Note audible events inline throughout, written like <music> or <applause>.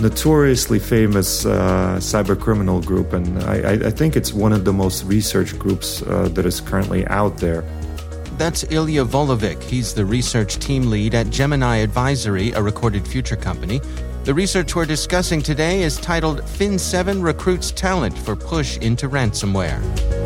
notoriously famous uh, cyber criminal group, and I, I, think it's one of the most researched groups uh, that is currently out there. That's Ilya Volovik. He's the research team lead at Gemini Advisory, a recorded future company. The research we're discussing today is titled Fin7 Recruits Talent for Push into Ransomware.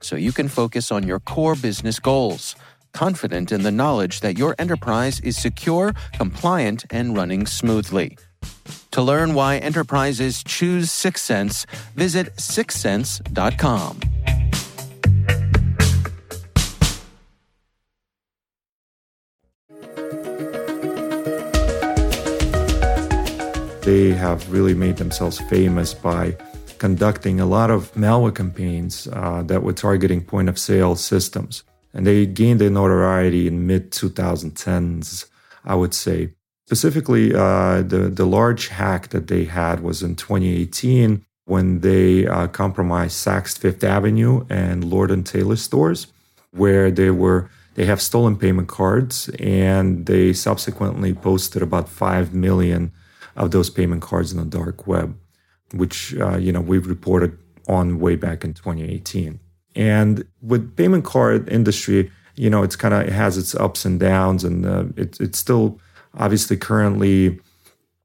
so you can focus on your core business goals. Confident in the knowledge that your enterprise is secure, compliant, and running smoothly. To learn why enterprises choose Syxsense, visit syxsense.com. They have really made themselves famous by conducting a lot of malware campaigns uh, that were targeting point of sale systems. And they gained their notoriety in mid 2010s, I would say. Specifically, uh, the, the large hack that they had was in 2018 when they uh, compromised Saks Fifth Avenue and Lord and Taylor stores, where they were they have stolen payment cards and they subsequently posted about 5 million of those payment cards in the dark web, which uh, you know we've reported on way back in 2018. And with payment card industry, you know, it's kind of it has its ups and downs, and uh, it, it's still obviously currently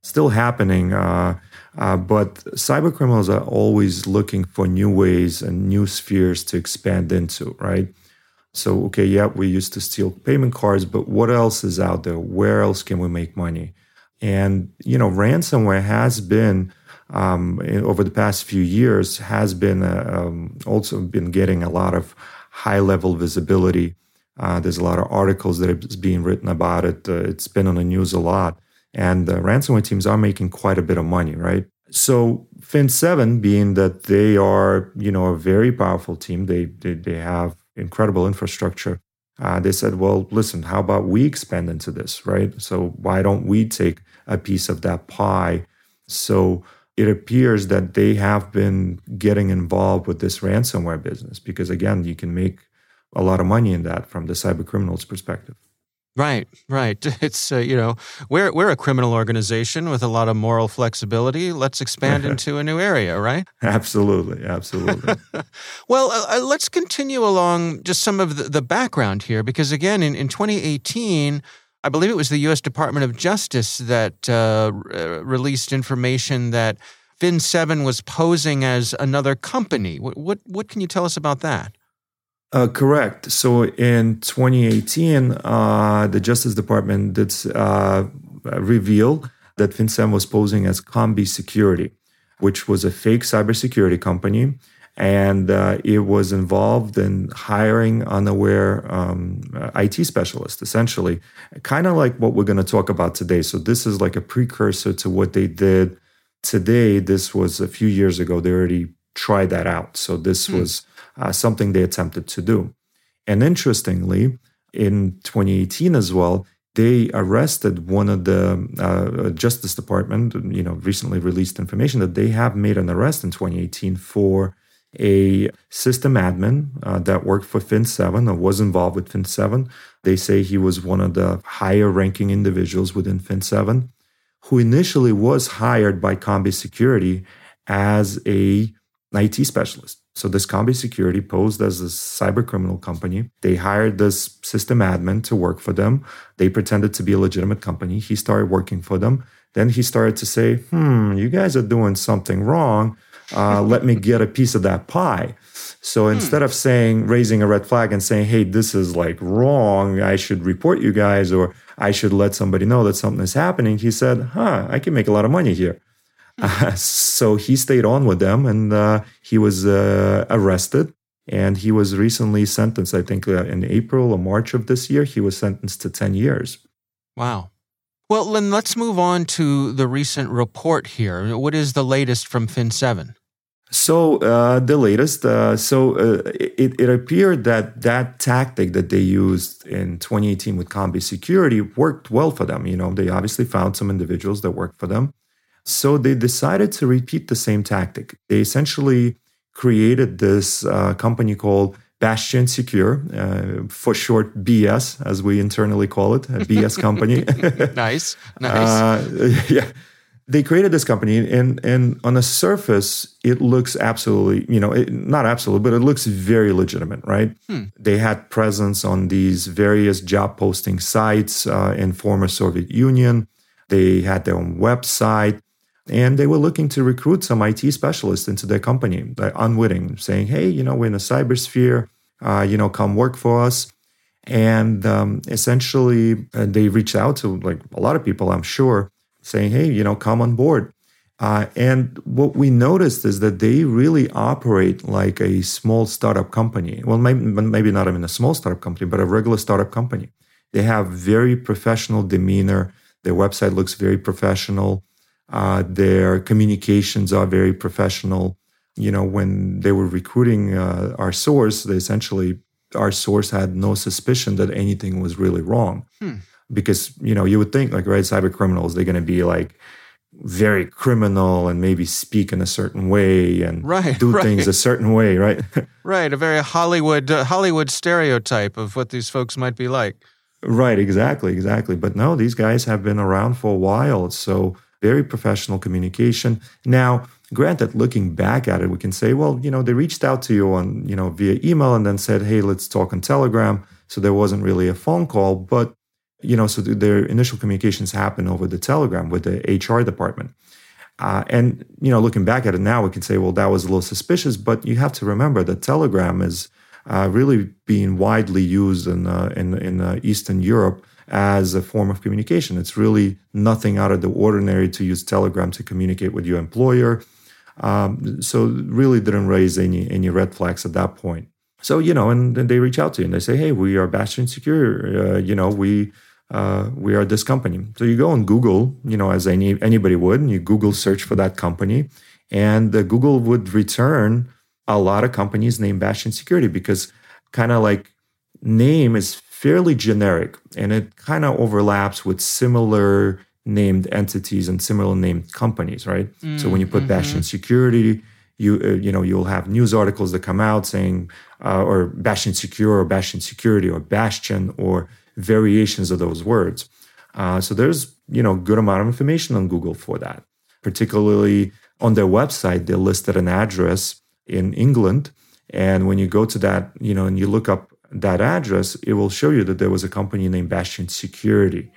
still happening. Uh, uh, but cyber criminals are always looking for new ways and new spheres to expand into, right? So, okay, yeah, we used to steal payment cards, but what else is out there? Where else can we make money? And, you know, ransomware has been, um, over the past few years, has been uh, um, also been getting a lot of high level visibility uh, there's a lot of articles that being written about it. Uh, it's been on the news a lot. And uh, ransomware teams are making quite a bit of money, right? So Fin7, being that they are, you know, a very powerful team, they they, they have incredible infrastructure. Uh, they said, well, listen, how about we expand into this, right? So why don't we take a piece of that pie? So it appears that they have been getting involved with this ransomware business because again, you can make a lot of money in that from the cyber criminals perspective. Right, right. <laughs> It's uh, you know we're we're a criminal organization with a lot of moral flexibility. Let's expand <laughs> into a new area, right? Absolutely, absolutely. <laughs> well, uh, uh, let's continue along just some of the, the background here, because again, in, in 2018, I believe it was the U.S. Department of Justice that uh, r- released information that Fin7 was posing as another company. What, what, what can you tell us about that? Uh, correct. So in 2018, uh, the Justice Department did uh, reveal that Fin7 was posing as Combi Security, which was a fake cybersecurity company and uh, it was involved in hiring unaware um, IT specialists, essentially, kind of like what we're going to talk about today. So this is like a precursor to what they did today. This was a few years ago. They already tried that out. So this hmm. was uh, something they attempted to do. And interestingly, in 2018 as well, they arrested one of the uh, Justice Department, you know, recently released information that they have made an arrest in 2018 for a system admin uh, that worked for Fin7 or was involved with Fin7. They say he was one of the higher ranking individuals within Fin7 who initially was hired by Combi Security as a IT specialist. So this Combi Security posed as a cyber criminal company. They hired this system admin to work for them. They pretended to be a legitimate company. He started working for them. Then he started to say, hmm, you guys are doing something wrong uh, let me get a piece of that pie. So hmm. instead of saying, raising a red flag and saying, hey, this is like wrong, I should report you guys, or I should let somebody know that something is happening, he said, huh, I can make a lot of money here. Uh, <laughs> so he stayed on with them and uh, he was uh, arrested and he was recently sentenced, I think uh, in April or March of this year, he was sentenced to 10 years. Wow. Well, let's move on to the recent report here. What is the latest from Fin7? So uh, the latest, uh, so uh, it, it appeared that that tactic that they used in 2018 with Combi Security worked well for them. You know, they obviously found some individuals that worked for them. So they decided to repeat the same tactic. They essentially created this uh, company called Bastion Secure, uh, for short BS, as we internally call it, a BS <laughs> company. <laughs> nice, nice. Uh, <laughs> yeah, they created this company, and and on the surface, it looks absolutely, you know, it, not absolute, but it looks very legitimate, right? Hmm. They had presence on these various job posting sites uh, in former Soviet Union. They had their own website and they were looking to recruit some IT specialists into their company, unwitting, saying, "Hey, you know, we're in the cybersphere. Uh, you know, come work for us." And um, essentially, uh, they reached out to like a lot of people, I'm sure, saying, "Hey, you know, come on board." Uh, and what we noticed is that they really operate like a small startup company. Well, maybe, maybe not even a small startup company, but a regular startup company. They have very professional demeanor. Their website looks very professional. Uh, their communications are very professional. You know, when they were recruiting uh, our source, they essentially our source had no suspicion that anything was really wrong. Hmm. Because you know, you would think like right, cyber criminals, they're going to be like very criminal and maybe speak in a certain way and right, do <laughs> right. things a certain way, right? <laughs> right, a very Hollywood uh, Hollywood stereotype of what these folks might be like. Right, exactly, exactly. But no, these guys have been around for a while, so very professional communication. Now, granted, looking back at it, we can say, well, you know, they reached out to you on, you know, via email and then said, hey, let's talk on Telegram. So there wasn't really a phone call, but, you know, so their initial communications happened over the Telegram with the HR department. Uh, and, you know, looking back at it now, we can say, well, that was a little suspicious, but you have to remember that Telegram is uh, really being widely used in, uh, in, in uh, Eastern Europe as a form of communication. It's really nothing out of the ordinary to use Telegram to communicate with your employer. Um, so really didn't raise any any red flags at that point. So you know, and then they reach out to you and they say, "Hey, we are Bastion Secure. Uh, you know, we uh, we are this company." So you go on Google, you know, as any anybody would, and you Google search for that company, and Google would return a lot of companies named Bastion Security because kind of like name is fairly generic and it kind of overlaps with similar named entities and similar named companies, right? Mm, so when you put mm-hmm. Bastion Security, you uh, you know you'll have news articles that come out saying uh, or Bastion Secure or Bastion Security or Bastion or variations of those words. Uh, so there's you know good amount of information on Google for that. Particularly on their website, they listed an address in England, and when you go to that, you know, and you look up that address, it will show you that there was a company named Bastion Security,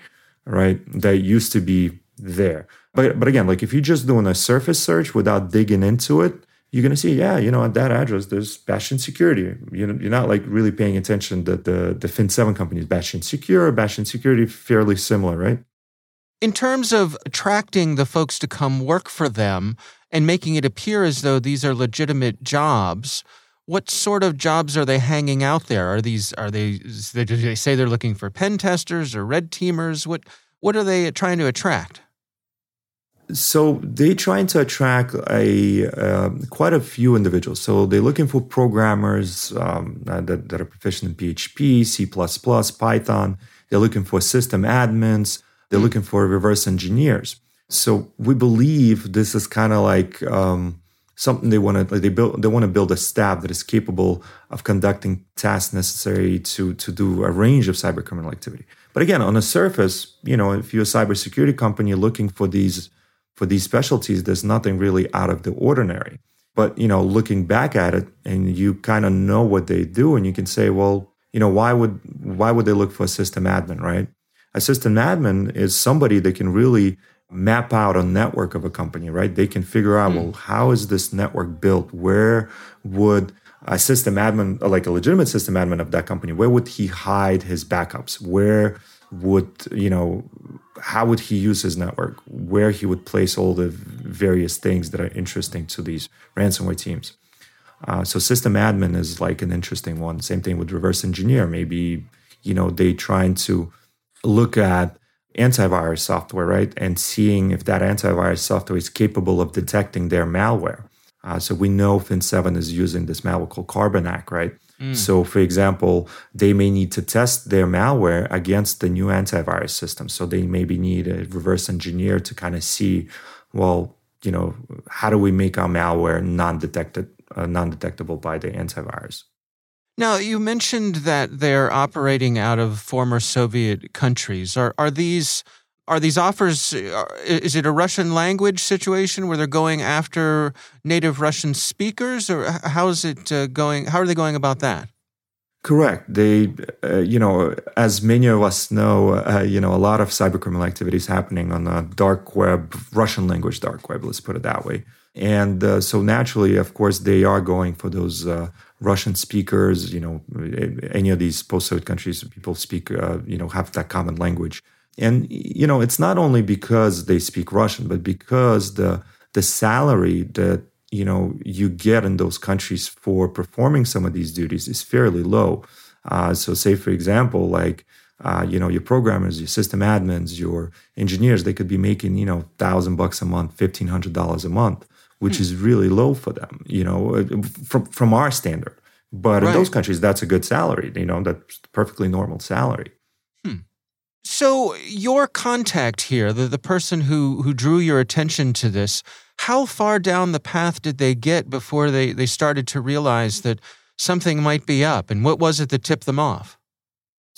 right? That used to be there. But but again, like if you're just doing a surface search without digging into it, you're gonna see, yeah, you know, at that address, there's Bastion Security. You know, you're not like really paying attention that the the Fin7 company is Bastion Secure, Bastion Security, fairly similar, right? In terms of attracting the folks to come work for them and making it appear as though these are legitimate jobs, what sort of jobs are they hanging out there? Are these are they? Do they say they're looking for pen testers or red teamers? What what are they trying to attract? So they're trying to attract a uh, quite a few individuals. So they're looking for programmers um, that, that are proficient in PHP, C++, Python. They're looking for system admins. They're looking for reverse engineers. So we believe this is kind of like um, something they want to they build they want to build a staff that is capable of conducting tasks necessary to to do a range of cyber criminal activity. But again, on the surface, you know, if you're a cybersecurity company looking for these for these specialties, there's nothing really out of the ordinary. But you know, looking back at it, and you kind of know what they do, and you can say, well, you know, why would why would they look for a system admin, right? A system admin is somebody that can really map out a network of a company, right? They can figure out, mm. well, how is this network built? Where would a system admin, like a legitimate system admin of that company, where would he hide his backups? Where would, you know, how would he use his network? Where he would place all the various things that are interesting to these ransomware teams. Uh, so system admin is like an interesting one. Same thing with reverse engineer. Maybe, you know, they trying to look at antivirus software, right? And seeing if that antivirus software is capable of detecting their malware. Uh, so we know Fin7 is using this malware called Carbanak, right? Mm. So, for example, they may need to test their malware against the new antivirus system. So they maybe need a reverse engineer to kind of see, well, you know, how do we make our malware non-detected, uh, non-detectable by the antivirus? Now, you mentioned that they're operating out of former Soviet countries. Are are these are these offers uh, is it a Russian language situation where they're going after native Russian speakers or how is it uh, going how are they going about that? Correct. They, uh, you know, as many of us know, uh, you know, a lot of cybercriminal activity is happening on the dark web, Russian language dark web. Let's put it that way. And uh, so naturally, of course, they are going for those uh, Russian speakers. You know, any of these post-Soviet countries, people speak, uh, you know, have that common language. And you know, it's not only because they speak Russian, but because the the salary that you know you get in those countries for performing some of these duties is fairly low. Uh, so, say for example, like uh, you know, your programmers, your system admins, your engineers, they could be making you know thousand bucks a month, fifteen hundred dollars a month which hmm. is really low for them, you know, uh, from from our standard. But right. in those countries, that's a good salary. You know, that's perfectly normal salary. Hmm. So your contact here, the, the person who who drew your attention to this, how far down the path did they get before they, they started to realize that something might be up? And what was it that tipped them off?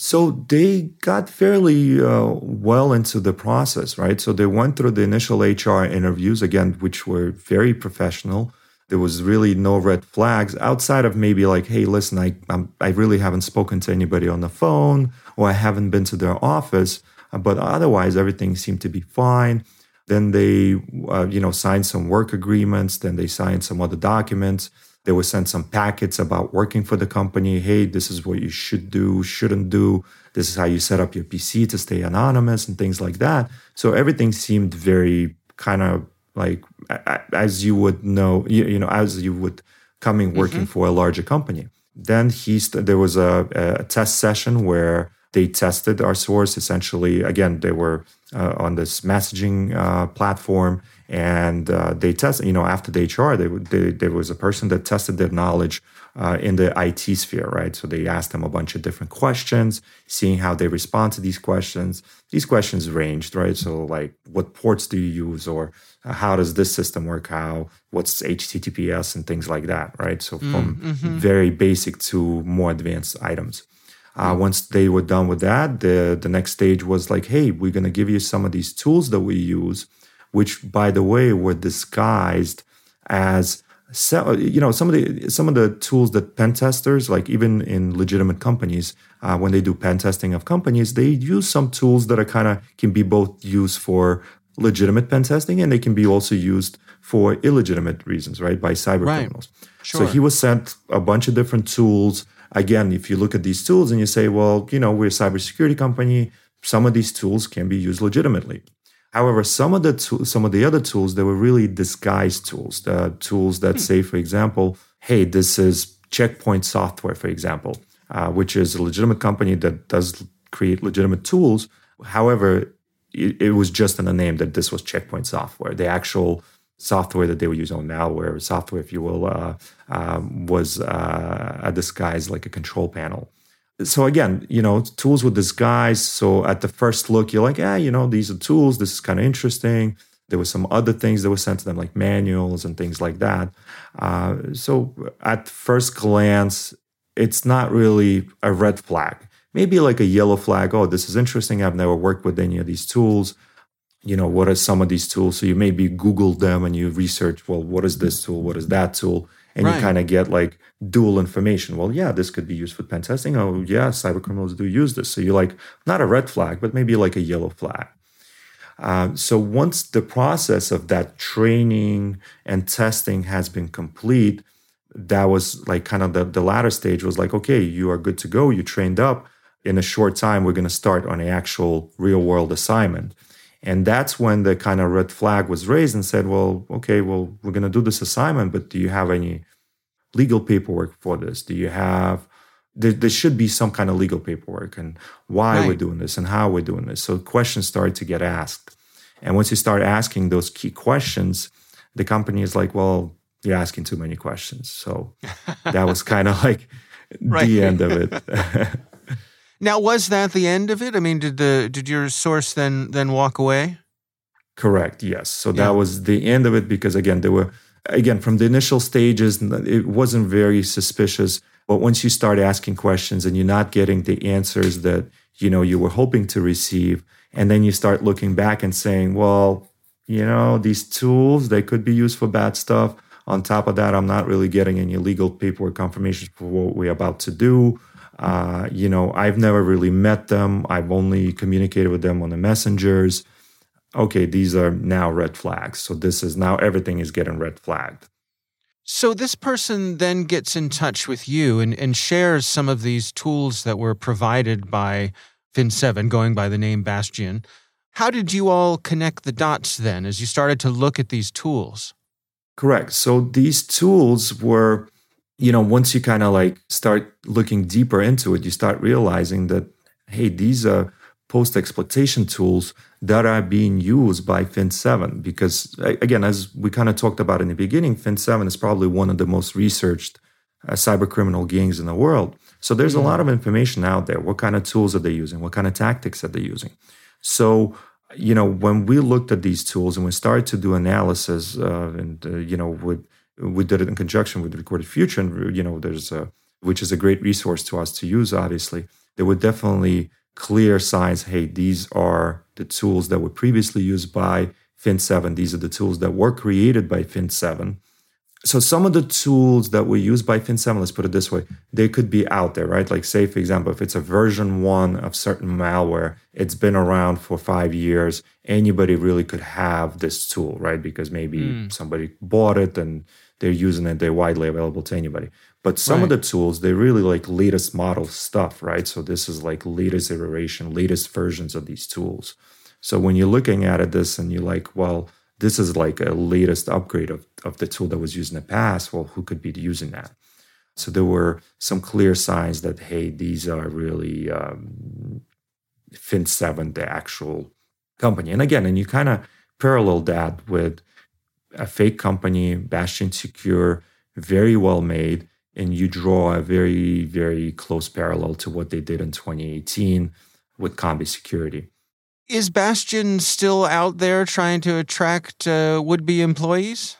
So they got fairly uh, well into the process, right? So they went through the initial HR interviews, again, which were very professional. There was really no red flags outside of maybe like, hey, listen, I, I'm, i really haven't spoken to anybody on the phone or I haven't been to their office. But otherwise, everything seemed to be fine. Then they, uh, you know, signed some work agreements. Then they signed some other documents they would send some packets about working for the company. Hey, this is what you should do, shouldn't do. This is how you set up your PC to stay anonymous and things like that. So everything seemed very kind of like as you would know, you, you know, as you would coming working mm-hmm. for a larger company. Then he st- there was a, a test session where they tested our source. Essentially, again, they were uh, on this messaging uh, platform, and uh, they test. You know, after the HR, they, they, there was a person that tested their knowledge uh, in the IT sphere, right? So they asked them a bunch of different questions, seeing how they respond to these questions. These questions ranged, right? So like, what ports do you use, or uh, how does this system work? How what's HTTPS and things like that, right? So from mm-hmm. very basic to more advanced items. Uh, once they were done with that, the, the next stage was like, hey, we're going to give you some of these tools that we use, which, by the way, were disguised as you know, some of the some of the tools that pen testers, like even in legitimate companies, uh, when they do pen testing of companies, they use some tools that are kind of can be both used for legitimate pen testing and they can be also used for illegitimate reasons, right, by cyber right. criminals. Sure. So he was sent a bunch of different tools. Again, if you look at these tools and you say, well, you know, we're a cybersecurity company, some of these tools can be used legitimately. However, some of the to- some of the other tools they were really disguised tools. The tools that hmm. say, for example, hey, this is Checkpoint Software, for example, uh, which is a legitimate company that does create legitimate tools. However, it, it, was just in the name that this was Checkpoint Software. The actual software that they were using on malware software, if you will, uh, um, was uh, a disguise like a control panel so again, you know, tools with disguise. So at the first look, you're like, yeah, you know, these are tools. This is kind of interesting. There were some other things that were sent to them, like manuals and things like that. Uh, so at first glance, it's not really a red flag. Maybe like a yellow flag. Oh, this is interesting. I've never worked with any of these tools. You know, what are some of these tools? So you maybe Google them and you research, well, what is this tool? What is that tool? And right. you kind of get like dual information. Well, yeah, this could be used for pen testing. Oh, yeah, cyber criminals do use this. So you're like, not a red flag, but maybe like a yellow flag. Uh, so once the process of that training and testing has been complete, that was like kind of the, the latter stage was like, okay, you are good to go. You trained up. In a short time, we're going to start on an actual real world assignment. And that's when the kind of red flag was raised and said, well, okay, well, we're going to do this assignment, but do you have any legal paperwork for this? Do you have there, there should be some kind of legal paperwork and why right. we're doing this and how we're doing this. So questions start to get asked. And once you start asking those key questions, the company is like, well, you're asking too many questions. So that was kind of <laughs> like <laughs> right. the end of it. <laughs> now, was that the end of it? I mean, did the did your source then then walk away? Correct. Yes. So yeah. that was the end of it because again, there were again, from the initial stages, it wasn't very suspicious. But once you start asking questions and you're not getting the answers that you know you were hoping to receive, and then you start looking back and saying, well, you know, these tools they could be used for bad stuff. On top of that, I'm not really getting any legal paperwork confirmation for what we're about to do. Uh, you know, I've never really met them. I've only communicated with them on the messengers okay, these are now red flags. So this is now everything is getting red flagged. So this person then gets in touch with you and, and shares some of these tools that were provided by Fin7, going by the name Bastion. How did you all connect the dots then as you started to look at these tools? Correct. So these tools were, you know, once you kind of like start looking deeper into it, you start realizing that, hey, these are post exploitation tools that are being used by Fin7. Because, again, as we kind of talked about in the beginning, Fin7 is probably one of the most researched uh, cyber criminal gangs in the world. So there's a lot of information out there. What kind of tools are they using? What kind of tactics are they using? So, you know, when we looked at these tools and we started to do analysis, uh, and uh, you know, with, we did it in conjunction with Recorded Future, and you know, there's a which is a great resource to us to use. Obviously, there were definitely clear signs hey, these are the tools that were previously used by Fin7. These are the tools that were created by Fin7. So some of the tools that were used by Fin7, let's put it this way, they could be out there, right? Like say, for example, if it's a version one of certain malware, it's been around for five years, anybody really could have this tool, right? Because maybe mm. somebody bought it and they're using it, they're widely available to anybody. But some right. of the tools, they really like latest model stuff, right? So this is like latest iteration, latest versions of these tools. So when you're looking at it, this and you're like, well, this is like a latest upgrade of, of the tool that was used in the past. Well, who could be using that? So there were some clear signs that, hey, these are really um, Fin7, the actual company. And again, and you kind of parallel that with a fake company, Bastion Secure, very well made, and you draw a very, very close parallel to what they did in 2018 with Combi Security. Is Bastion still out there trying to attract uh, would be employees?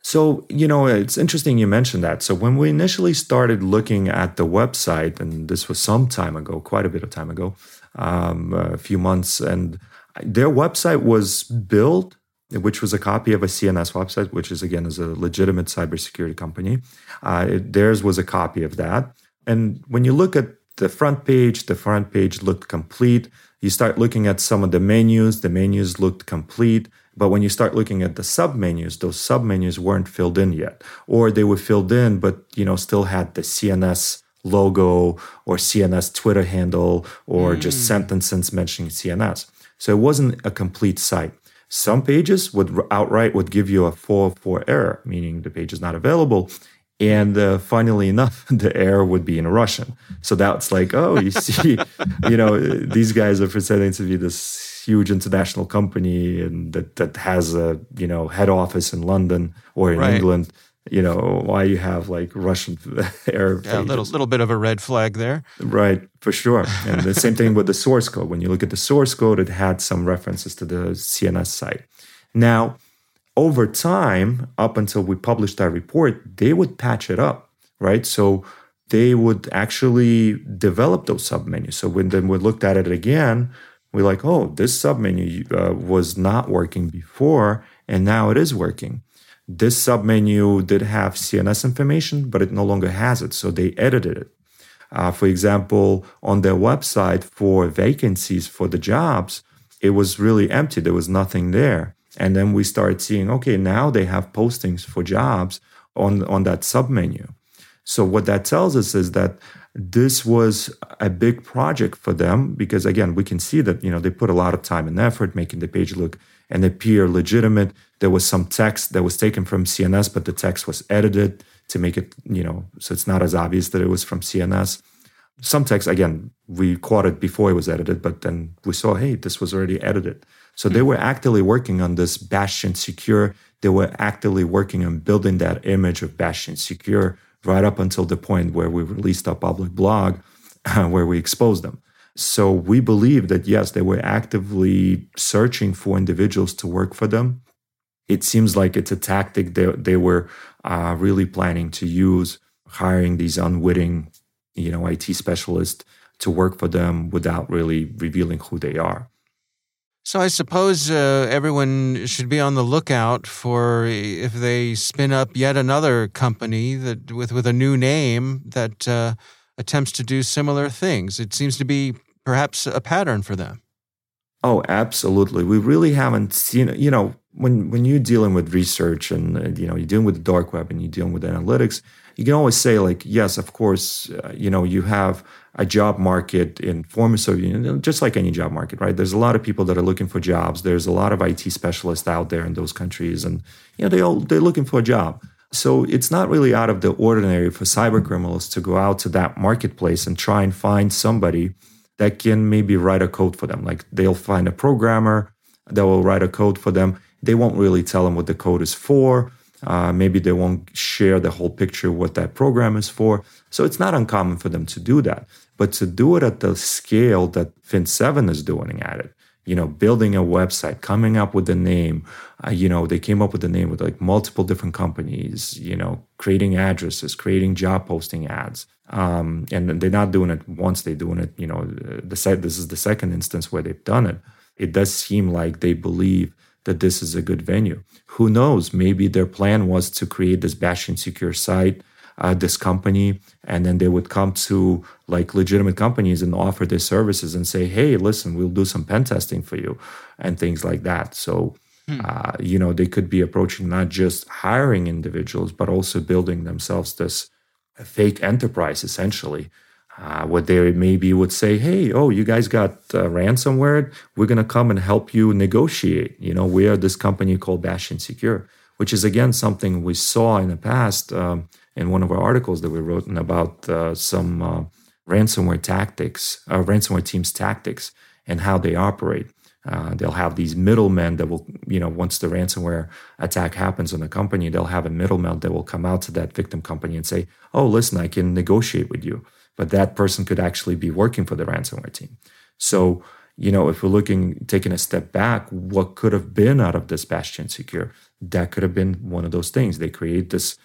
So, you know, it's interesting you mentioned that. So, when we initially started looking at the website, and this was some time ago, quite a bit of time ago, um, a few months, and their website was built which was a copy of a CNS website, which is again is a legitimate cybersecurity company. Uh, it, theirs was a copy of that. And when you look at the front page, the front page looked complete. You start looking at some of the menus, the menus looked complete. But when you start looking at the sub menus, those sub menus weren't filled in yet, or they were filled in, but you know still had the CNS logo or CNS Twitter handle or mm. just sentences mentioning CNS. So it wasn't a complete site. Some pages would outright would give you a 404 error, meaning the page is not available. And uh, funnily enough, <laughs> the error would be in Russian. So that's like, oh, you <laughs> see, you know, these guys are pretending to be this huge international company and that, that has a, you know, head office in London or in right. England you know why you have like Russian <laughs> air. Yeah, a little little bit of a red flag there. Right, for sure. <laughs> And the same thing with the source code. When you look at the source code, it had some references to the CNS site. Now, over time, up until we published our report, they would patch it up, right? So they would actually develop those submenus. So when then we looked at it again, we're like, oh, this submenu uh, was not working before, and now it is working. This submenu did have CNS information, but it no longer has it. So they edited it. Uh, for example, on their website for vacancies for the jobs, it was really empty. There was nothing there. And then we started seeing, okay, now they have postings for jobs on, on that submenu. So what that tells us is that this was a big project for them because again, we can see that, you know, they put a lot of time and effort making the page look and appear legitimate. There was some text that was taken from CNS, but the text was edited to make it, you know, so it's not as obvious that it was from CNS. Some text, again, we caught it before it was edited, but then we saw, hey, this was already edited. So they hmm. were actively working on this Bastion Secure. They were actively working on building that image of Bastion Secure right up until the point where we released our public blog, <laughs> where we exposed them. So we believe that yes, they were actively searching for individuals to work for them. It seems like it's a tactic they, they were uh, really planning to use, hiring these unwitting, you know, IT specialists to work for them without really revealing who they are. So I suppose uh, everyone should be on the lookout for if they spin up yet another company that with with a new name that uh, attempts to do similar things. It seems to be perhaps a pattern for them. Oh, absolutely. We really haven't seen, you know, when when you're dealing with research and uh, you know you're dealing with the dark web and you're dealing with analytics, you can always say like, yes, of course, uh, you know, you have a job market in pharmaceutical, soviet know, just like any job market, right? There's a lot of people that are looking for jobs. There's a lot of IT specialists out there in those countries, and you know, they all they're looking for a job. So it's not really out of the ordinary for cyber criminals to go out to that marketplace and try and find somebody that can maybe write a code for them. Like they'll find a programmer that will write a code for them. They won't really tell them what the code is for. Uh, maybe they won't share the whole picture what that program is for. So it's not uncommon for them to do that. But to do it at the scale that Fin7 is doing at it, you know, building a website, coming up with a name, uh, you know, they came up with a name with like multiple different companies, you know, creating addresses, creating job posting ads, um, and they're not doing it once; they're doing it. You know, the. This is the second instance where they've done it. It does seem like they believe that this is a good venue. Who knows? Maybe their plan was to create this Bastion secure site, uh, this company, and then they would come to like legitimate companies and offer their services and say, "Hey, listen, we'll do some pen testing for you," and things like that. So. Hmm. Uh, you know, they could be approaching not just hiring individuals, but also building themselves this fake enterprise essentially. Uh, what they maybe would say, hey, oh, you guys got uh, ransomware. We're going to come and help you negotiate. You know, we are this company called Bastion Secure, which is again something we saw in the past um, in one of our articles that we wrote about uh, some uh, ransomware tactics, uh, ransomware teams' tactics, and how they operate. Uh, they'll have these middlemen that will, you know, once the ransomware attack happens on the company, they'll have a middleman that will come out to that victim company and say, "Oh, listen, I can negotiate with you," but that person could actually be working for the ransomware team. So, you know, if we're looking, taking a step back, what could have been out of this Bastion Secure? That could have been one of those things. They create this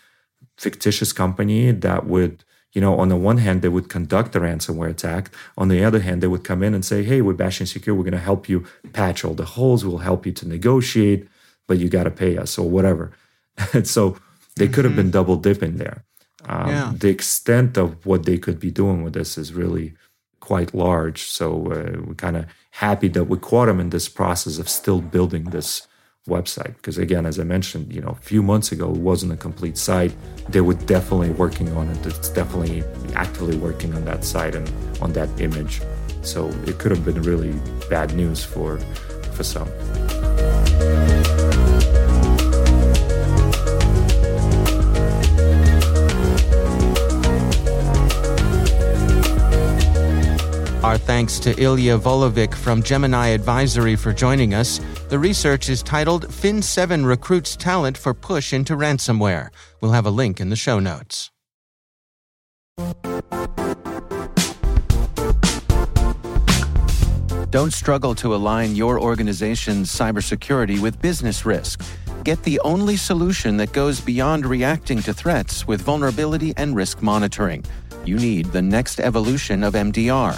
fictitious company that would you know, on the one hand, they would conduct a ransomware attack. On the other hand, they would come in and say, hey, we're Bastion Secure. We're going to help you patch all the holes. We'll help you to negotiate. but you got to pay us or whatever. and <laughs> so they could have been mm-hmm. double dipping there. Um, yeah. The extent of what they could be doing with this is really quite large. So uh, we're kind of happy that we caught them in this process of still building this website. Because again, as I mentioned, you know, a few months ago, it wasn't a complete site. They were definitely working on it. It's definitely actively working on that site and on that image. So it could have been really bad news for for some. Our thanks to Ilya Volovik from Gemini Advisory for joining us. The research is titled Fin7 Recruits Talent for Push into Ransomware. We'll have a link in the show notes. Don't struggle to align your organization's cybersecurity with business risk. Get the only solution that goes beyond reacting to threats with vulnerability and risk monitoring. You need the next evolution of MDR